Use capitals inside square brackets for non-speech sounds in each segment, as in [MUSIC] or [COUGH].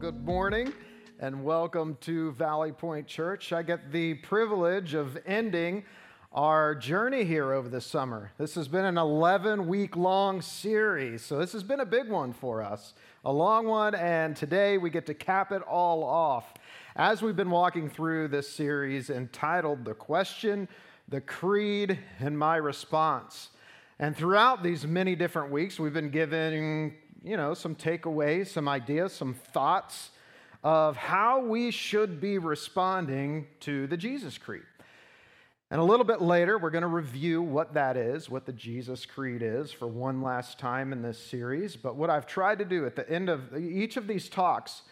Good morning and welcome to Valley Point Church. I get the privilege of ending our journey here over the summer. This has been an 11 week long series, so this has been a big one for us, a long one, and today we get to cap it all off. As we've been walking through this series entitled The Question, the Creed, and My Response. And throughout these many different weeks, we've been giving, you know, some takeaways, some ideas, some thoughts of how we should be responding to the Jesus Creed. And a little bit later, we're going to review what that is, what the Jesus Creed is, for one last time in this series. But what I've tried to do at the end of each of these talks,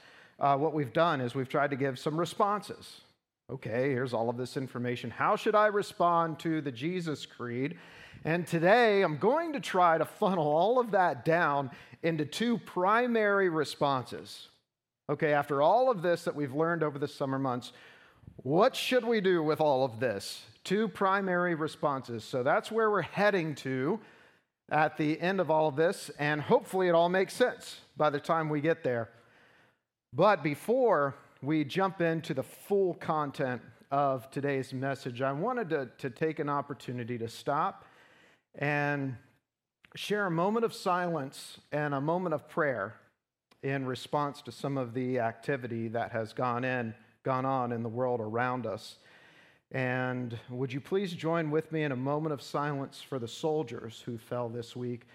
uh, what we've done is we've tried to give some responses. Okay, here's all of this information. How should I respond to the Jesus Creed? And today, I'm going to try to funnel all of that down into two primary responses. Okay, after all of this that we've learned over the summer months, what should we do with all of this? Two primary responses. So that's where we're heading to at the end of all of this, and hopefully it all makes sense by the time we get there. But before we jump into the full content of today's message, I wanted to, to take an opportunity to stop and share a moment of silence and a moment of prayer in response to some of the activity that has gone in gone on in the world around us. And would you please join with me in a moment of silence for the soldiers who fell this week?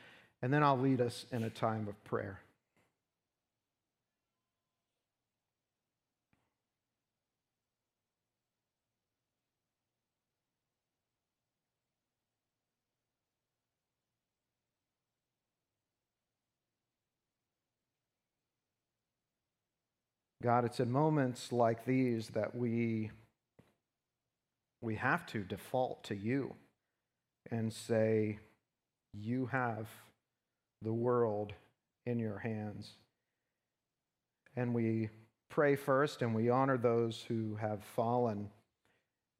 And then I'll lead us in a time of prayer. God, it's in moments like these that we, we have to default to you and say, You have the world in your hands. And we pray first and we honor those who have fallen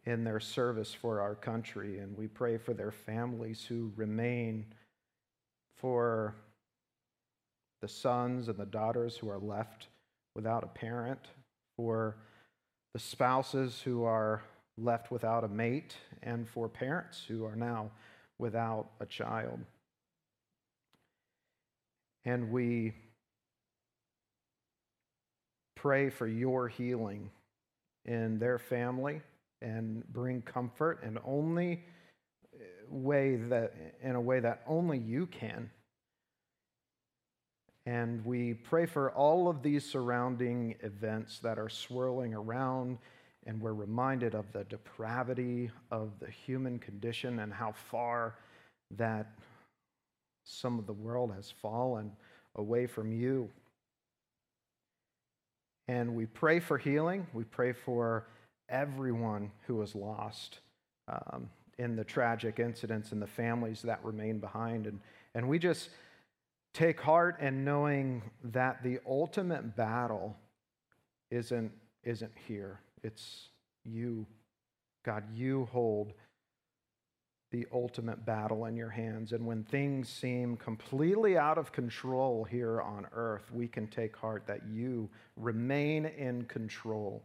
in their service for our country. And we pray for their families who remain, for the sons and the daughters who are left without a parent, for the spouses who are left without a mate, and for parents who are now without a child. And we pray for your healing in their family and bring comfort in only way that in a way that only you can and we pray for all of these surrounding events that are swirling around, and we're reminded of the depravity of the human condition and how far that some of the world has fallen away from you. And we pray for healing. We pray for everyone who was lost um, in the tragic incidents and the families that remain behind. And, and we just take heart in knowing that the ultimate battle isn't, isn't here. It's you. God, you hold the ultimate battle in your hands. And when things seem completely out of control here on earth, we can take heart that you remain in control.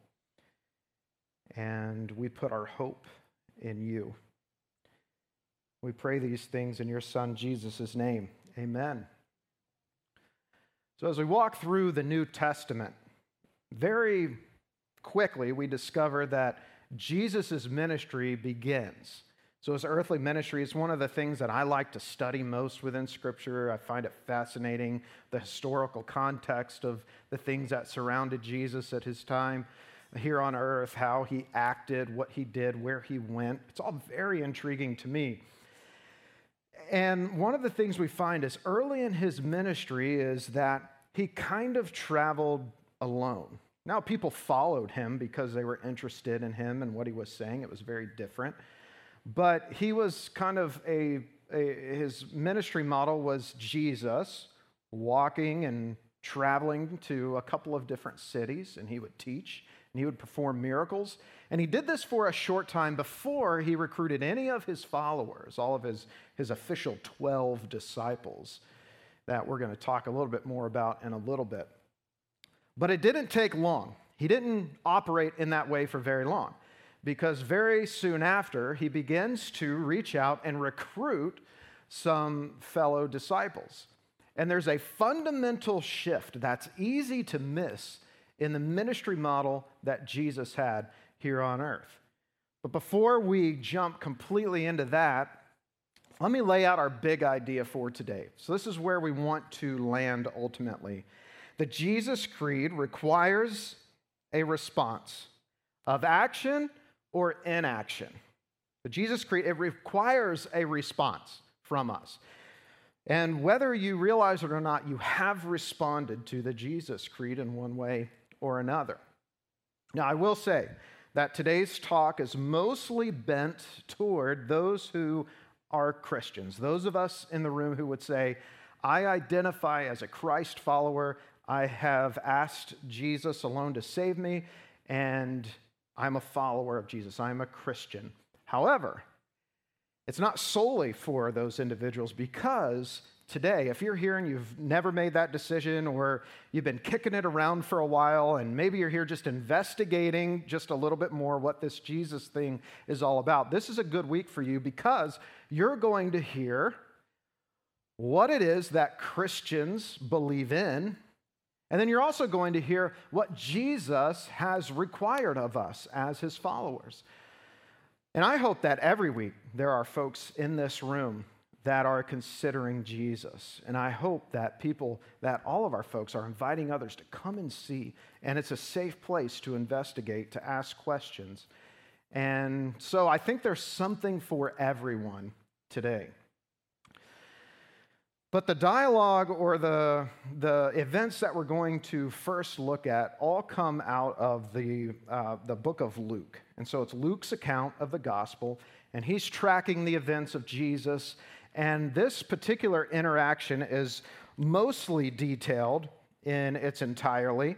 And we put our hope in you. We pray these things in your Son, Jesus' name. Amen. So, as we walk through the New Testament, very quickly we discover that Jesus' ministry begins. So, his earthly ministry is one of the things that I like to study most within Scripture. I find it fascinating, the historical context of the things that surrounded Jesus at his time here on earth, how he acted, what he did, where he went. It's all very intriguing to me. And one of the things we find is early in his ministry is that he kind of traveled alone. Now, people followed him because they were interested in him and what he was saying. It was very different. But he was kind of a, a his ministry model was Jesus walking and traveling to a couple of different cities, and he would teach and he would perform miracles. And he did this for a short time before he recruited any of his followers, all of his, his official 12 disciples that we're going to talk a little bit more about in a little bit. But it didn't take long. He didn't operate in that way for very long because very soon after, he begins to reach out and recruit some fellow disciples. And there's a fundamental shift that's easy to miss in the ministry model that Jesus had here on earth. But before we jump completely into that, let me lay out our big idea for today. So, this is where we want to land ultimately. The Jesus Creed requires a response of action or inaction. The Jesus Creed, it requires a response from us. And whether you realize it or not, you have responded to the Jesus Creed in one way or another. Now, I will say that today's talk is mostly bent toward those who are Christians, those of us in the room who would say, I identify as a Christ follower. I have asked Jesus alone to save me, and I'm a follower of Jesus. I'm a Christian. However, it's not solely for those individuals because today, if you're here and you've never made that decision or you've been kicking it around for a while and maybe you're here just investigating just a little bit more what this Jesus thing is all about, this is a good week for you because you're going to hear what it is that Christians believe in. And then you're also going to hear what Jesus has required of us as his followers. And I hope that every week there are folks in this room that are considering Jesus. And I hope that people, that all of our folks are inviting others to come and see. And it's a safe place to investigate, to ask questions. And so I think there's something for everyone today. But the dialogue or the, the events that we're going to first look at all come out of the, uh, the book of Luke. And so it's Luke's account of the gospel, and he's tracking the events of Jesus. And this particular interaction is mostly detailed in its entirely,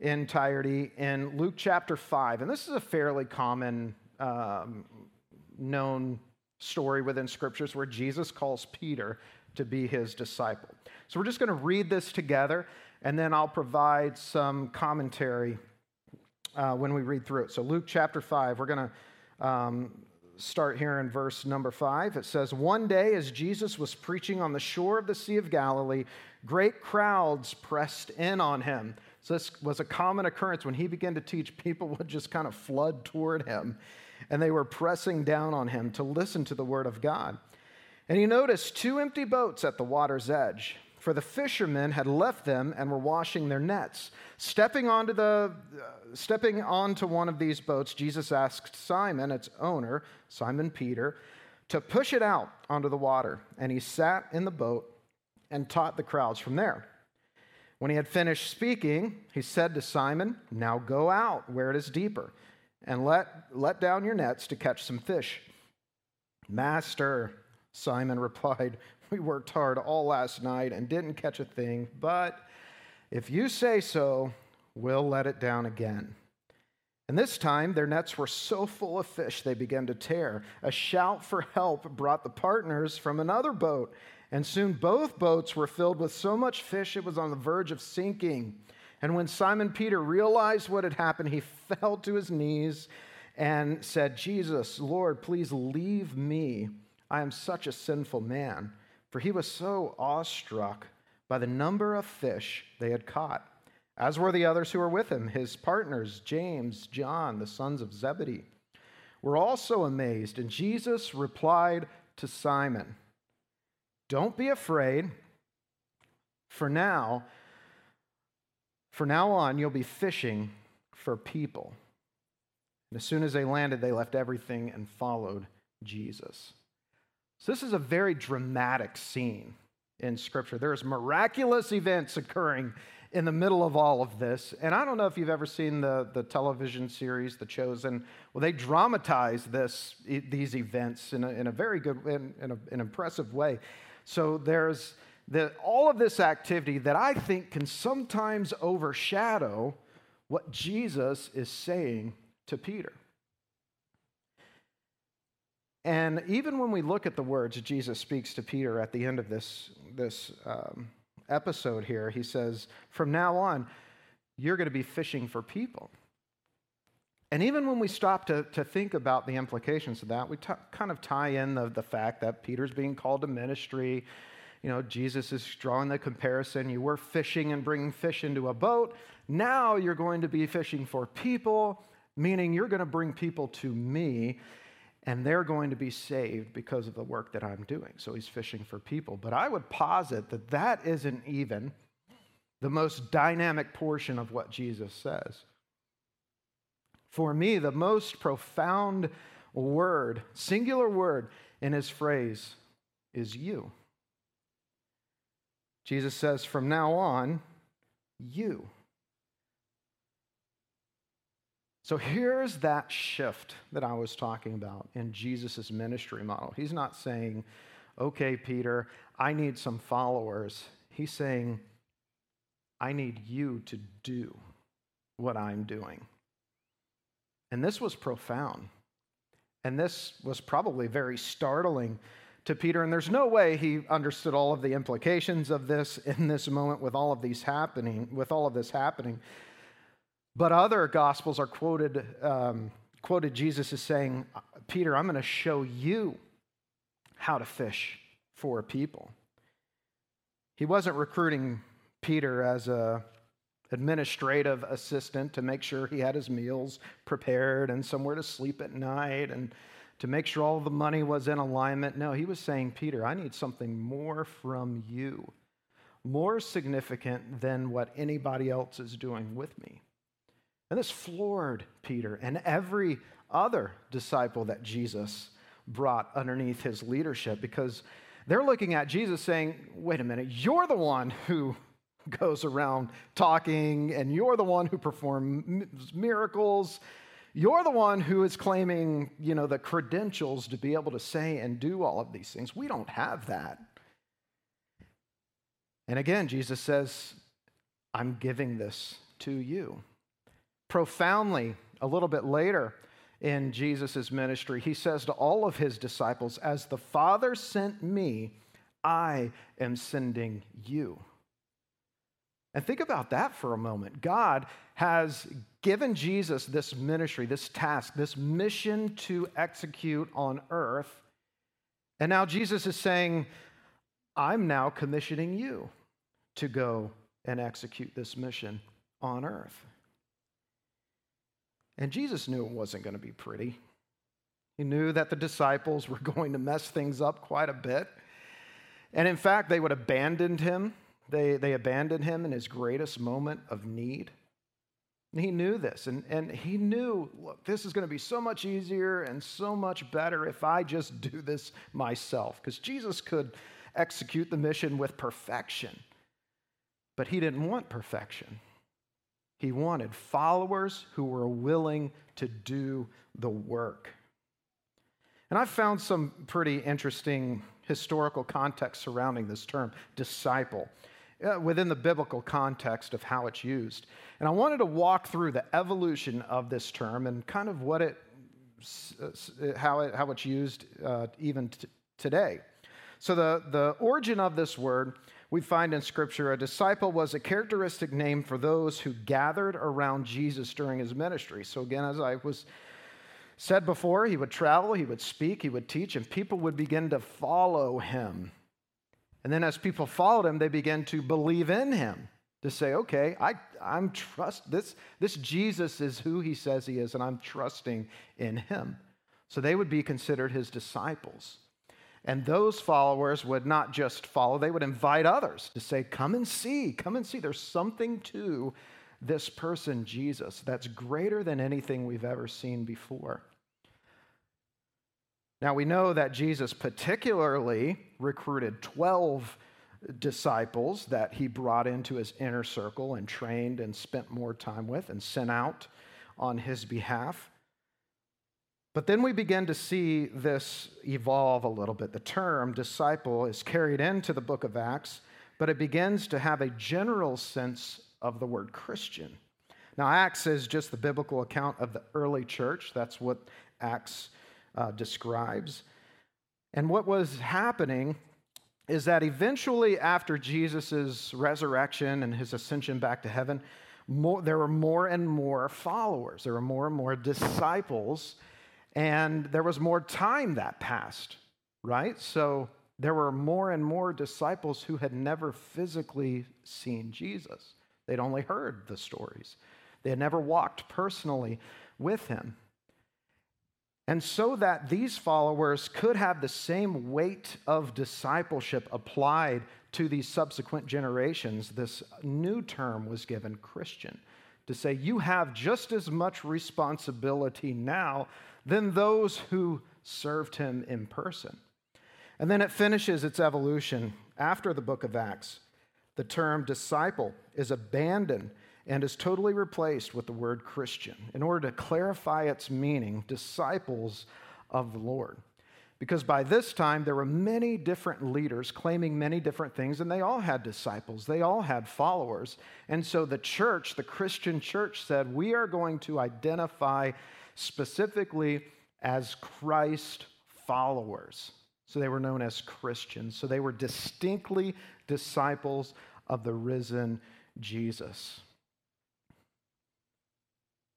entirety in Luke chapter 5. And this is a fairly common um, known story within scriptures where Jesus calls Peter to be his disciple. So we're just going to read this together, and then I'll provide some commentary uh, when we read through it. So, Luke chapter 5, we're going to um, start here in verse number 5. It says, One day, as Jesus was preaching on the shore of the Sea of Galilee, great crowds pressed in on him. So, this was a common occurrence. When he began to teach, [LAUGHS] people would just kind of flood toward him, and they were pressing down on him to listen to the word of God. And he noticed two empty boats at the water's edge, for the fishermen had left them and were washing their nets. Stepping onto, the, uh, stepping onto one of these boats, Jesus asked Simon, its owner, Simon Peter, to push it out onto the water. And he sat in the boat and taught the crowds from there. When he had finished speaking, he said to Simon, Now go out where it is deeper, and let, let down your nets to catch some fish. Master, Simon [LAUGHS] replied, We worked hard all last night and didn't catch a thing, but if you say so, we'll let it down again. And this time, their nets were so full of fish they began to tear. A shout for help brought the partners from another boat, and soon both boats were filled with so much fish it was on the verge of sinking. And when Simon Peter realized what had happened, he [LAUGHS] fell to his knees and said, Jesus, Lord, please leave me. I am such a sinful man. For he was so awestruck by the number of fish they had caught, as were the others who were with him, his partners, James, John, the sons of Zebedee, were also amazed. And Jesus replied to Simon, Don't be afraid, for now, for now on, you'll be fishing for people. And as soon as they landed, they left everything and followed Jesus. So, this is a very dramatic scene in Scripture. There's miraculous events occurring in the middle of all of this. And I don't know if you've ever seen the, the television series, The Chosen. Well, they dramatize this, these events in a, in a very good, in, in a, an impressive way. So there's the, all of this activity that I think can sometimes overshadow what Jesus is saying to Peter. And even when we look at the words Jesus speaks to Peter at the end of this, this um, episode here, he says, From now on, you're going to be fishing for people. And even when we stop to, to think about the implications of that, we t- kind of tie in the, the fact that Peter's being called to ministry. You know, Jesus is drawing the comparison. You were fishing and bringing fish into a boat. Now you're going to be fishing for people, meaning you're going to bring people to me and they're going to be saved because of the work that I'm doing. So he's fishing for people. But I would posit that that isn't even the most dynamic portion of what Jesus says. For me, the most profound word, singular word in his phrase is you. Jesus says, from now on, you. So here's that shift that I was talking about in Jesus' ministry model. He's not saying, okay, Peter, I need some followers. He's saying, I need you to do what I'm doing. And this was profound. And this was probably very startling to Peter. And there's no way he understood all of the implications of this in this moment with all of these happening, with all of this happening. But other gospels are quoted, um, quoted Jesus as saying, Peter, I'm going to show you how to fish for people. He wasn't recruiting Peter as a administrative assistant to make sure he had his meals prepared and somewhere to sleep at night and to make sure all the money was in alignment. No, he was saying, Peter, I need something more from you, more significant than what anybody else is doing with me. And this floored Peter and every other disciple that Jesus brought underneath his leadership because they're looking at Jesus saying, wait a minute, you're the one who [LAUGHS] goes around talking, and you're the one who performs miracles. You're the one who is claiming, you know, the credentials to be able to say and do all of these things. We don't have that. And again, Jesus says, I'm giving this to you. Profoundly, a little bit later in Jesus' ministry, he says to all of his disciples, As the Father sent me, I am sending you. And think about that for a moment. God has given Jesus this ministry, this task, this mission to execute on earth. And now Jesus is saying, I'm now commissioning you to go and execute this mission on earth. And Jesus knew it wasn't going to be pretty. He knew that the disciples were [LAUGHS] going to mess things up quite a bit. And in fact, they would abandon him they, they abandoned him in his greatest moment of need. And he knew this, and, and he knew, look, this is going to be so much easier and so much better if I just [LAUGHS] do this myself. Because Jesus could execute the mission with perfection, but he didn't want perfection. He wanted followers who were willing to do the work. And I've found some pretty interesting historical context surrounding this term, disciple uh, within the biblical context of how it's used. And I wanted to walk through the evolution of this term and kind of what it, uh, how, it, how it's used uh, even t- today. So, the, the origin of this word we find in Scripture a disciple was a characteristic name for those who gathered around Jesus during his ministry. So, again, as I was said before, he would travel, he would speak, he would teach, and people would begin to follow him. And then as people followed him, they began to believe in him, to say, okay, I, I'm trust this, this Jesus is who he says he is, and I'm trusting in him. So they would be considered his disciples. And those followers would not just follow, they would invite others to say, Come and see, come and see. There's something to this person, Jesus, that's greater than anything we've ever seen before. Now, we know that Jesus particularly recruited 12 disciples that he brought into his inner circle and trained and spent more time with and sent out on his behalf. But then we begin to see this evolve a little bit. The term disciple is carried into the book of Acts, but it begins to have a general sense of the word Christian. Now, Acts is just the biblical account of the early church. That's what Acts uh, describes. And what was happening is that eventually, after Jesus' resurrection and his ascension back to heaven, more, there were more and more followers, there were more and more disciples, and there was more time that passed, right? So there were more and more disciples who had never physically seen Jesus. They'd only heard the stories, they had never walked personally with him. And so that these followers could have the same weight of discipleship applied to these subsequent generations, this new term was given Christian to say you have just as much responsibility now than those who served him in person. And then it finishes its evolution after the book of Acts. The term disciple is abandoned and is totally replaced with the word Christian in order to clarify its meaning, disciples of the Lord. Because by this time, there were many different leaders claiming many different things, and they all had disciples, they all had followers. And so the church, the Christian church, said, We are going to identify specifically as Christ followers. So they were known as Christians. So they were distinctly disciples of the risen Jesus.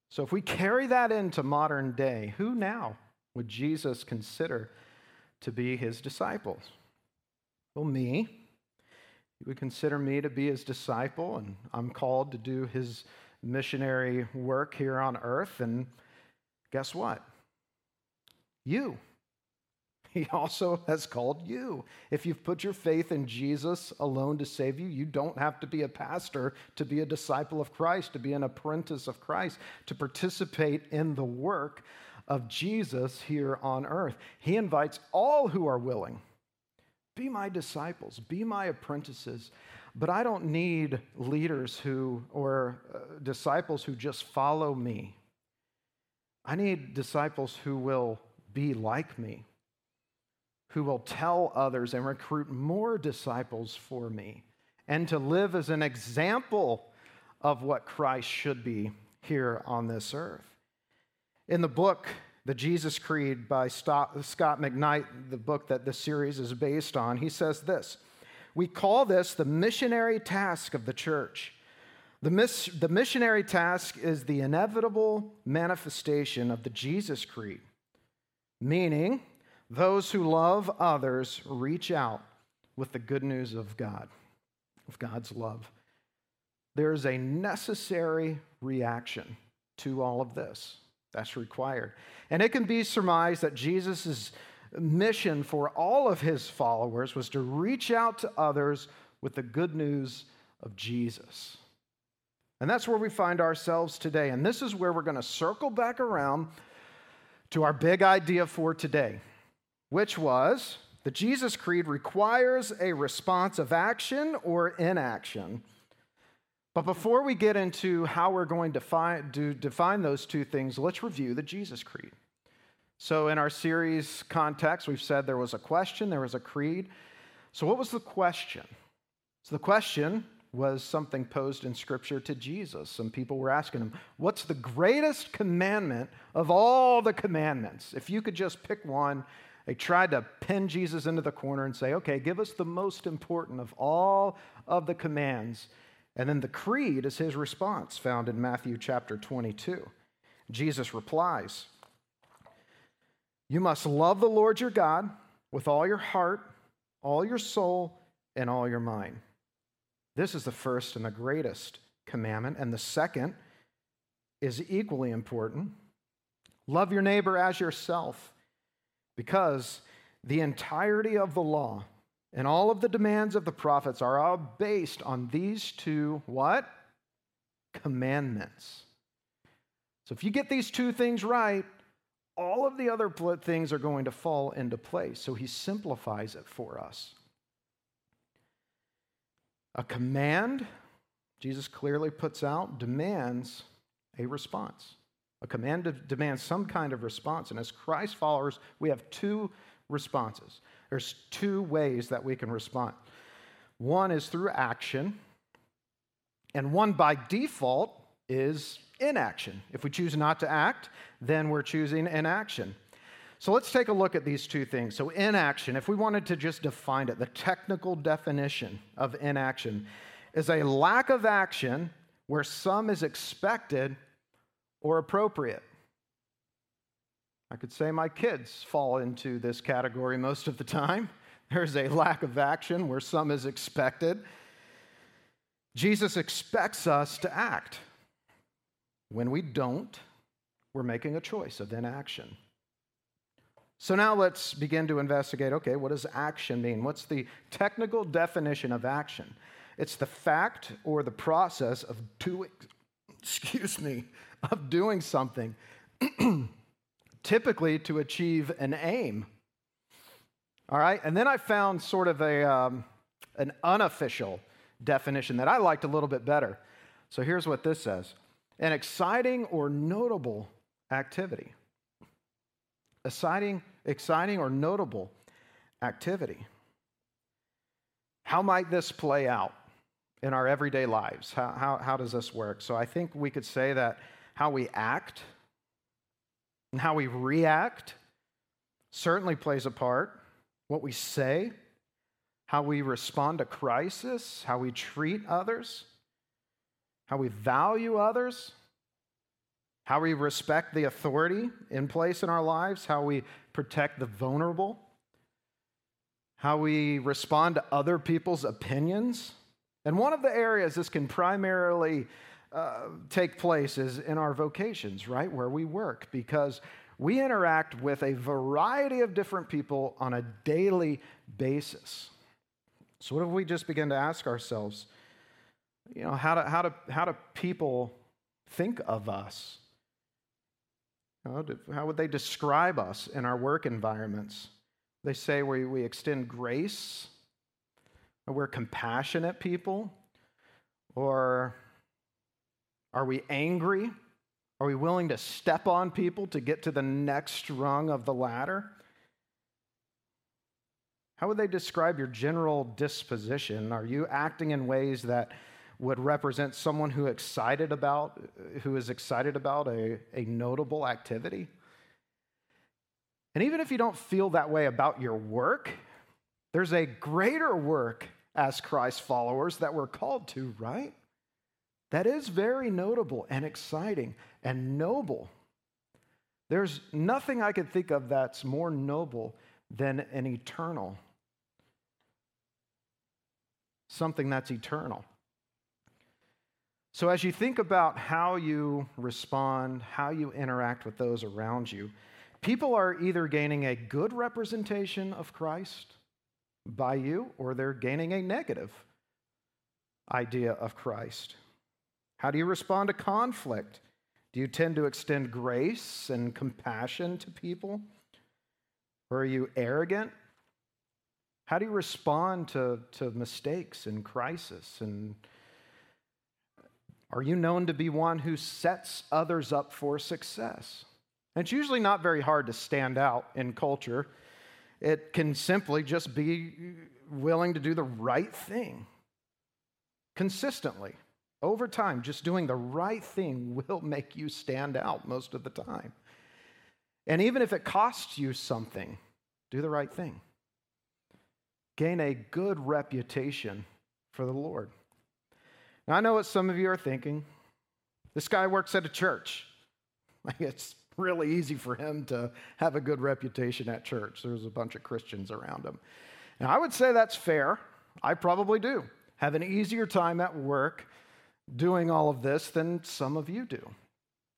So if we carry that into modern day, who now would Jesus consider to be his disciples? Well, me. He would consider me to be his disciple, and I'm called to do his missionary work here on earth. And guess what? You. [LAUGHS] He also has called you. If you've put your faith in Jesus alone to save you, you don't have to be a pastor to be a disciple of Christ, to be an apprentice of Christ, to participate in the work of Jesus here on earth. He invites all who are willing be my disciples, be my apprentices. But I don't need leaders who, or uh, disciples who just follow me. I need disciples who will be like me, who will tell others and recruit more disciples for me, and to live as an example of what Christ should be here on this earth. In the book, The Jesus Creed by Scot McKnight, the book that this series is based on, he says this We call this the missionary task of the church. The, miss, the missionary task is the inevitable manifestation of the Jesus Creed, meaning those who love others reach out with the good news of God, of God's love. There is a necessary reaction to all of this. That's required. And it can be surmised that Jesus' mission for all of his followers was to reach out to others with the good news of Jesus. And that's where we find ourselves today. And this is where we're going to circle back around to our big idea for today, which was the Jesus Creed requires a response of action or inaction but before we get into how we're going to define, to define those two things, let's review the Jesus Creed. So, in our series context, we've said there was a question, there was a creed. So, what was the question? So, the question was something posed in Scripture to Jesus. Some people were asking him, What's the greatest commandment of all the commandments? If you could just pick one, they tried to pin Jesus into the corner and say, Okay, give us the most important of all of the commands. And then the creed is his response, found in Matthew chapter 22. Jesus replies, You must love the Lord your God with all your heart, all your soul, and all your mind. This is the first and the greatest commandment. And the second is equally important love your neighbor as yourself, because the entirety of the law and all of the demands of the prophets are all based on these two what? Commandments. So if you get these two things right, all of the other things are going to fall into place. So he simplifies it for us. A command, Jesus clearly puts out, demands a response. A command demands some kind of response. And as Christ followers, we have two responses. There's two ways that we can respond one is through action, and one by default is inaction. If we choose not to act, then we're choosing inaction. So let's take a look at these two things. So, inaction, if we wanted to just define it, the technical definition of inaction is a lack of action where some is expected or appropriate. I could say my kids fall into this category most of the time. [LAUGHS] There's a lack of action where some is expected. Jesus expects us to act. When we don't, we're making a choice of inaction. So now let's begin to investigate okay, what does action mean? What's the technical definition of action? It's the fact or the process of doing, [CLEARS THROAT] excuse me, of doing something, [CLEARS THROAT] typically to achieve an aim. All right, and then I found sort of a, um, an unofficial definition that I liked a little bit better. So here's what this says an exciting or notable activity. Exciting, exciting or notable activity. How might this play out in our everyday lives? How, how, how does this work? So I think we could say that how we act and how we react certainly plays a part. What we say, how we respond to crisis, how we treat others, how we value others, how we respect the authority in place in our lives, how we protect the vulnerable, how we respond to other people's opinions. And one of the areas this can primarily uh, take place is in our vocations, right, where we work, because we interact with a variety of different people on a daily basis. So, what if we just begin to ask ourselves, you know, how do, how do, how do people think of us? How, would they describe us in our work environments? They say we, we extend grace, or we're compassionate people, or are we angry? Are we willing to step on people to get to the next rung of the ladder? How would they describe your general disposition? Are you acting in ways that would represent someone who excited about who is excited about a, a notable activity. And even if you don't feel that way about your work there's a greater work as christ followers that we're called to right? That is very notable and exciting and noble. There's nothing i could think of that's more noble than an eternal something that's eternal so, as you think about how you respond, how you interact with those around you, people are either gaining a good representation of Christ by you or they're gaining a negative idea of Christ. How do you respond to conflict? Do you tend to extend grace and compassion to people? Or are you arrogant? How do you respond to, to mistakes and crisis and are you known to be one who sets others up for success? And it's usually not very hard to stand out in culture. It can simply just be willing to do the right thing consistently over time. Just doing the right thing will make you stand out most of the time. And even if it costs you something, do the right thing. Gain a good reputation for the Lord. Now, I know what some of you are thinking. This guy works at a church. [LAUGHS] It's really easy for him to have a good reputation at church. There's a bunch of Christians around him. And I would say that's fair. I probably do have an easier time at work doing all of this than some of you do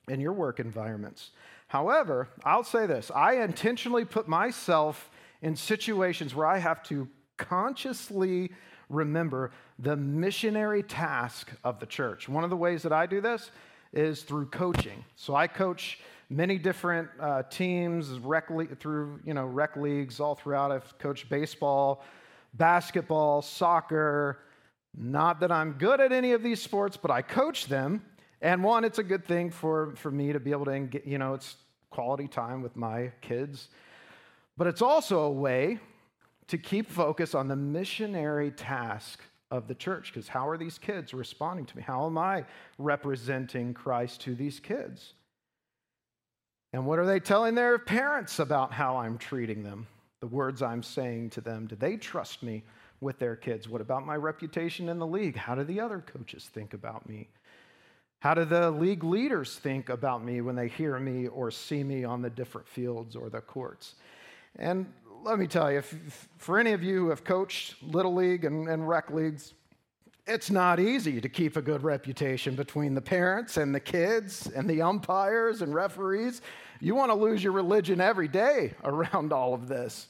in your work environments. However, I'll say this I intentionally put myself in situations where I have to consciously remember the missionary task of the church. One of the ways that I do this is through coaching. So I coach many different uh, teams rec le- through you know rec leagues all throughout. I've coached baseball, basketball, soccer. Not that I'm good at any of these sports, but I coach them. And one, it's a good thing for, for me to be able to, you know, it's quality time with my kids. But it's also a way to keep focus on the missionary task of the church. Because how are these kids responding to me? How am I representing Christ to these kids? And what are they telling their parents about how I'm treating them? The words I'm saying to them. Do they trust me with their kids? What about my reputation in the league? How do the other coaches think about me? How do the league leaders think about me when they hear me or see me on the different fields or the courts? And let me tell you, if, for any of you who have coached Little League and, and rec leagues, it's not easy to keep a good reputation between the parents and the kids and the umpires and referees. You want to lose your religion every day [LAUGHS] around all of this.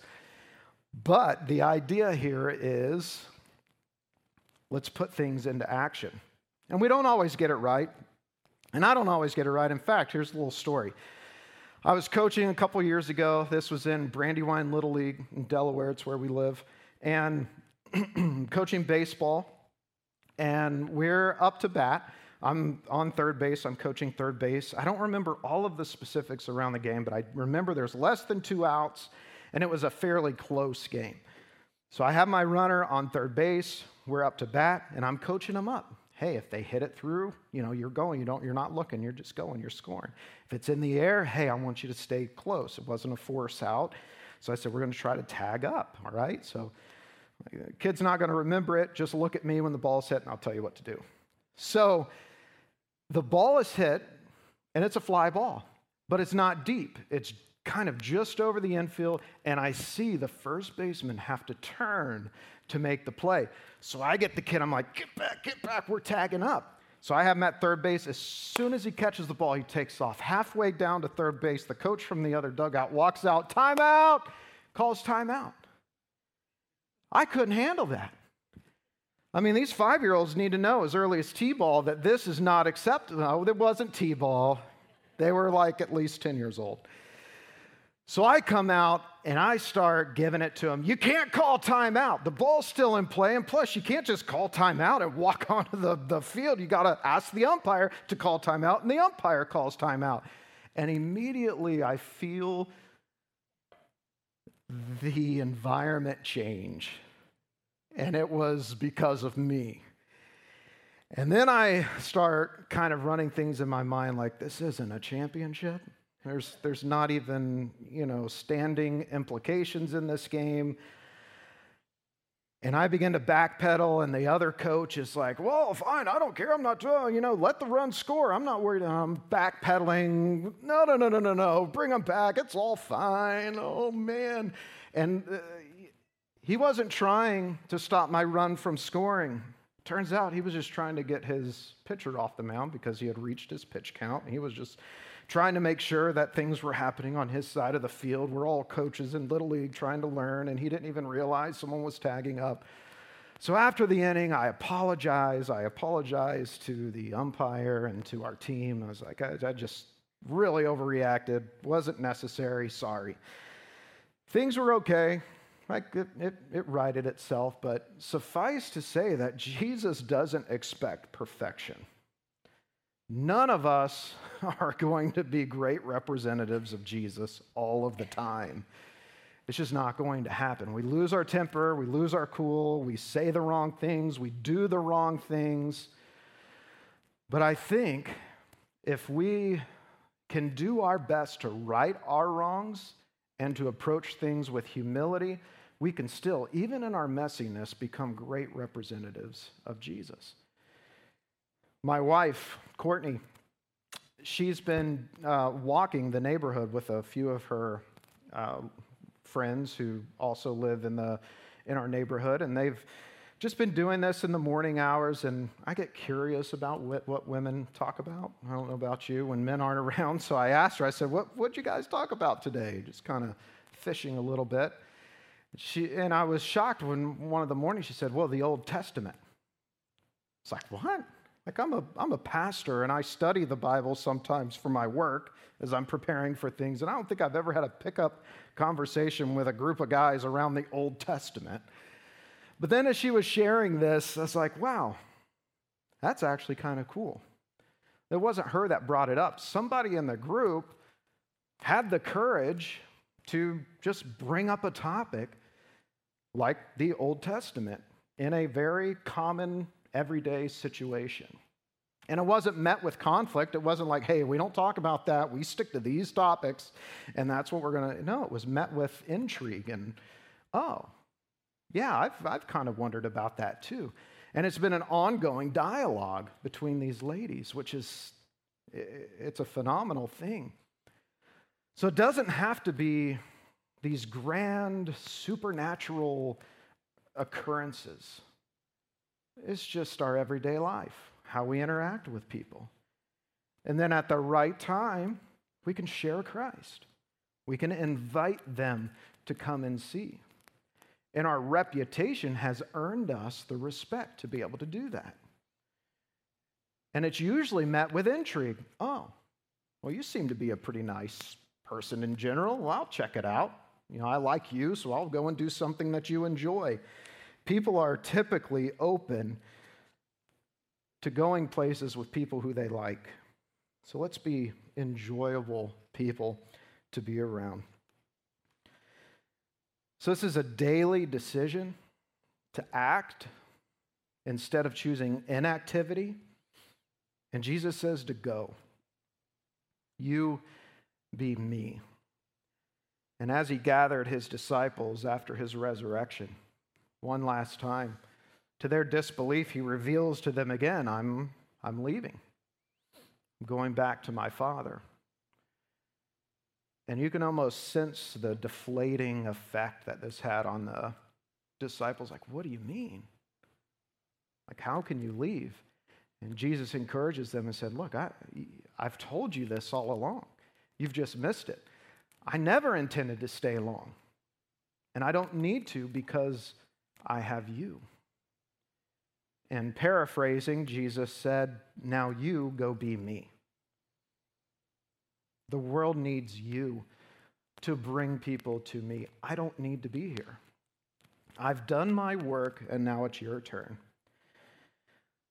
But the idea here is let's put things into action. And we don't always get it right. And I don't always get it right. In fact, here's a little story. I was coaching a couple years ago. This was in Brandywine Little League in Delaware. It's where we live. And [CLEARS THROAT] coaching baseball. And we're up to bat. I'm on third base. I'm coaching third base. I don't remember all of the specifics around the game, but I remember there's less than two outs, and it was a fairly close game. So I have my runner on third base. We're up to bat, and I'm coaching him up hey, if they hit it through, you know, you're going. You don't, you're not looking. You're just going. You're scoring. If it's in the air, hey, I want you to stay close. It wasn't a force out. So I said, we're going to try to tag up. All right. So uh, kid's not going to remember it. Just look at me when the ball's hit, and I'll tell you what to do. So the ball is hit, and it's a fly ball, but it's not deep. It's kind of just over the infield, and I see the first baseman have to turn to make the play. So I get the kid, I'm like, get back, get back, we're tagging up. So I have him at third base. As soon as he catches the ball, he takes off. Halfway down to third base, the coach from the other dugout walks out, timeout, calls timeout. I couldn't handle that. I mean, these five year olds need to know as early as T ball that this is not acceptable. No, it wasn't T ball. They were like at least 10 years old. So I come out and I start giving it to him. You can't call timeout. The ball's still in play. And plus, you can't just call timeout and walk [LAUGHS] onto the, the field. You got to ask the umpire to call timeout, and the umpire calls timeout. And immediately I feel the environment change. And it was because of me. And then I start kind of running things in my mind like, this isn't a championship. There's, there's not even, you know, standing implications in this game. And I begin to backpedal, and the other coach is like, Well, fine, I don't care. I'm not, doing, you know, let the run score. I'm not worried. I'm backpedaling. No, no, no, no, no, no. Bring them back. It's all fine. Oh, man. And uh, he wasn't trying to stop my run from scoring. Turns out he was just trying to get his pitcher off the mound because he had reached his pitch count. He was just trying to make sure that things were happening on his side of the field. We're all coaches in Little League trying to learn, and he didn't even realize someone was tagging up. So after the inning, I apologize. I apologize to the umpire and to our team. I was like, I, I just really overreacted. Wasn't necessary. Sorry. Things were okay. Like it, it, it righted itself, but suffice to say that Jesus doesn't expect perfection. None of us [LAUGHS] are going to be great representatives of Jesus all of the time. It's just not going to happen. We lose our temper, we lose our cool, we say the wrong things, we do the wrong things. But I think if we can do our best to right our wrongs and to approach things with humility, we can still, even in our messiness, become great representatives of Jesus. My wife, Courtney, she's been uh, walking the neighborhood with a few of her uh, friends who also live in, the, in our neighborhood, and they've just been doing this in the morning hours, and I get curious about what, what, women talk about. I don't know about you when men aren't [LAUGHS] around, so I asked her, I said, What would you guys talk about today? Just kind of fishing a little bit. She, and I was shocked when one of the mornings she said, Well, the Old Testament. It's like, What? Like, I'm a, I'm a pastor and I study the Bible sometimes for my work as I'm preparing for things. And I don't think I've ever had a pickup conversation with a group of guys around the Old Testament. But then as she was sharing this, I was like, wow, that's actually kind of cool. It wasn't her that brought it up. Somebody in the group had the courage to just bring up a topic like the Old Testament in a very common everyday situation. And it wasn't met with conflict. It wasn't like, hey, we don't talk about that. We stick to these topics, and that's what we're going to. No, it was met with intrigue and, oh, yeah, I've, I've kind of wondered about that too. And it's been an ongoing dialogue between these ladies, which is it's a phenomenal thing. So it doesn't have to be these grand supernatural occurrences. It's just our everyday life, how we interact with people. And then at the right time, we can share Christ. We can invite them to come and see. And our reputation has earned us the respect to be able to do that. And it's usually met with intrigue. Oh, well, you seem to be a pretty nice person in general. Well, I'll check it out. You know, I like you, so I'll go and do something that you enjoy. People are typically open to going places with people who they like. So let's be enjoyable people to be around. So, this is a daily decision to act instead of choosing inactivity. And Jesus says to go. You be me. And as he gathered his disciples after his resurrection, one last time, to their disbelief, he reveals to them again, I'm, I'm leaving. I'm going back to my Father. And you can almost sense the deflating effect that this had on the disciples. Like, what do you mean? Like, how can you leave? And Jesus encourages them and said, Look, I, I've told you this all along. You've just missed it. I never intended to stay long. And I don't need to because I have you. And paraphrasing, Jesus said, Now you go be me. The world needs you to bring people to me. I don't need to be here. I've done my work, and now it's your turn.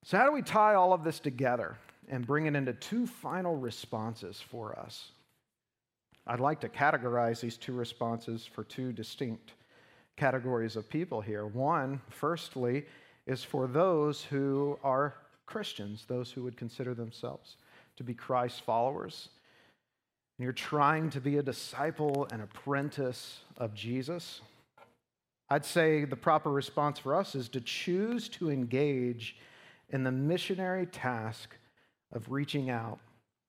So, how do we tie all of this together and bring it into two final responses for us? I'd like to categorize these two responses for two distinct categories of people here. One, firstly, is for those who are Christians, those who would consider themselves to be Christ's followers and you're trying to be a disciple and apprentice of Jesus, I'd say the proper response for us is to choose to engage in the missionary task of reaching out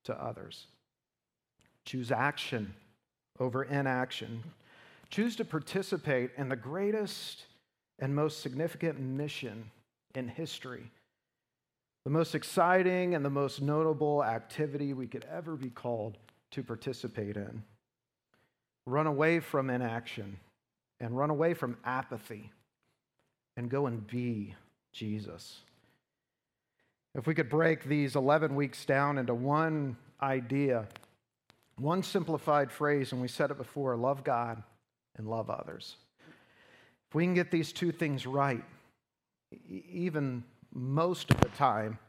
to others. Choose action over inaction. Choose to participate in the greatest and most significant mission in history. The most exciting and the most notable activity we could ever be called to participate in. Run away from inaction and run away from apathy and go and be Jesus. If we could break these 11 weeks down into one idea, one simplified phrase, and we said it before love God and love others. If we can get these two things right, even most of the time,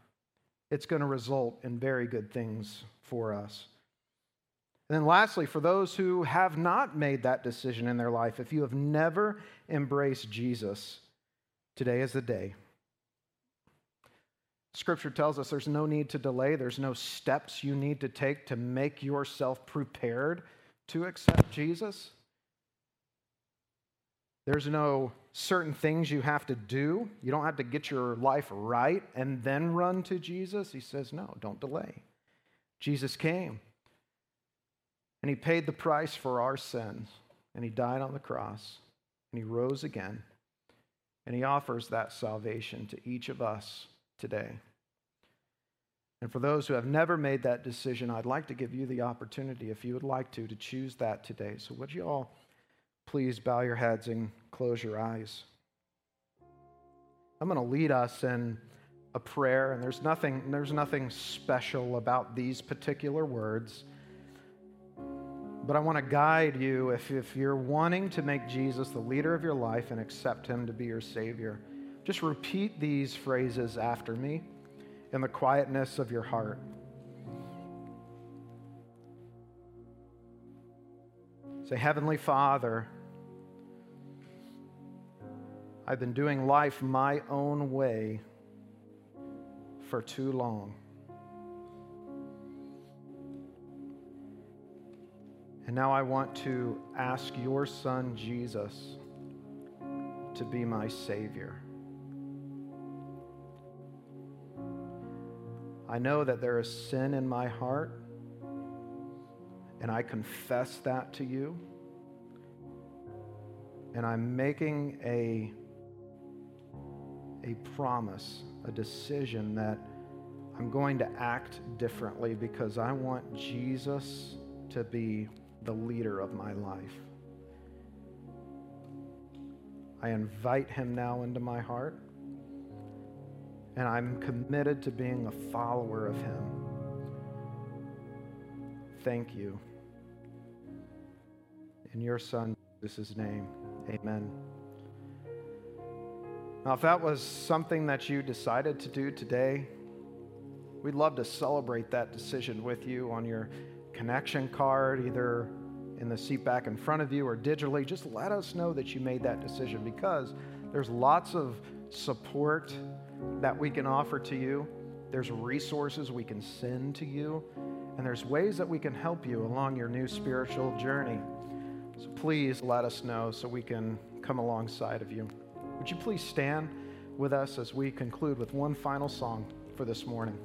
it's going to result in very good things for us. And then, lastly, for those who have not made that decision in their life, if you have never embraced Jesus, today is the day. Scripture tells us there's no need to delay, there's no steps you need to take to make yourself prepared to accept Jesus. There's no certain things you have to do. You don't have to get your life right and then run to Jesus. He says, no, don't delay. Jesus came. And he paid the price for our sins. And he died on the cross. And he rose again. And he offers that salvation to each of us today. And for those who have never made that decision, I'd like to give you the opportunity, if you would like to, to choose that today. So, would you all please bow your heads and close your eyes? I'm going to lead us in a prayer, and there's nothing, there's nothing special about these particular words. But I want to guide you if, if you're wanting to make Jesus the leader of your life and accept him to be your Savior. Just repeat these phrases after me in the quietness of your heart. Say, Heavenly Father, I've been doing life my own way for too long. And now I want to ask your son, Jesus, to be my Savior. I know that there is sin in my heart, and I confess that to you. And I'm making a, a promise, a decision that I'm going to act differently because I want Jesus to be the leader of my life. I invite him now into my heart, and I'm committed to being a follower of him. Thank you. In your son, Jesus' name, amen. Now, if that was something that you decided to do today, we'd love to celebrate that decision with you on your connection card, either in the seat back in front of you or digitally. Just let us know that you made that decision because there's lots of support that we can offer to you. There's resources we can send to you, and there's ways that we can help you along your new spiritual journey. So please let us know so we can come alongside of you. Would you please stand with us as we conclude with one final song for this morning?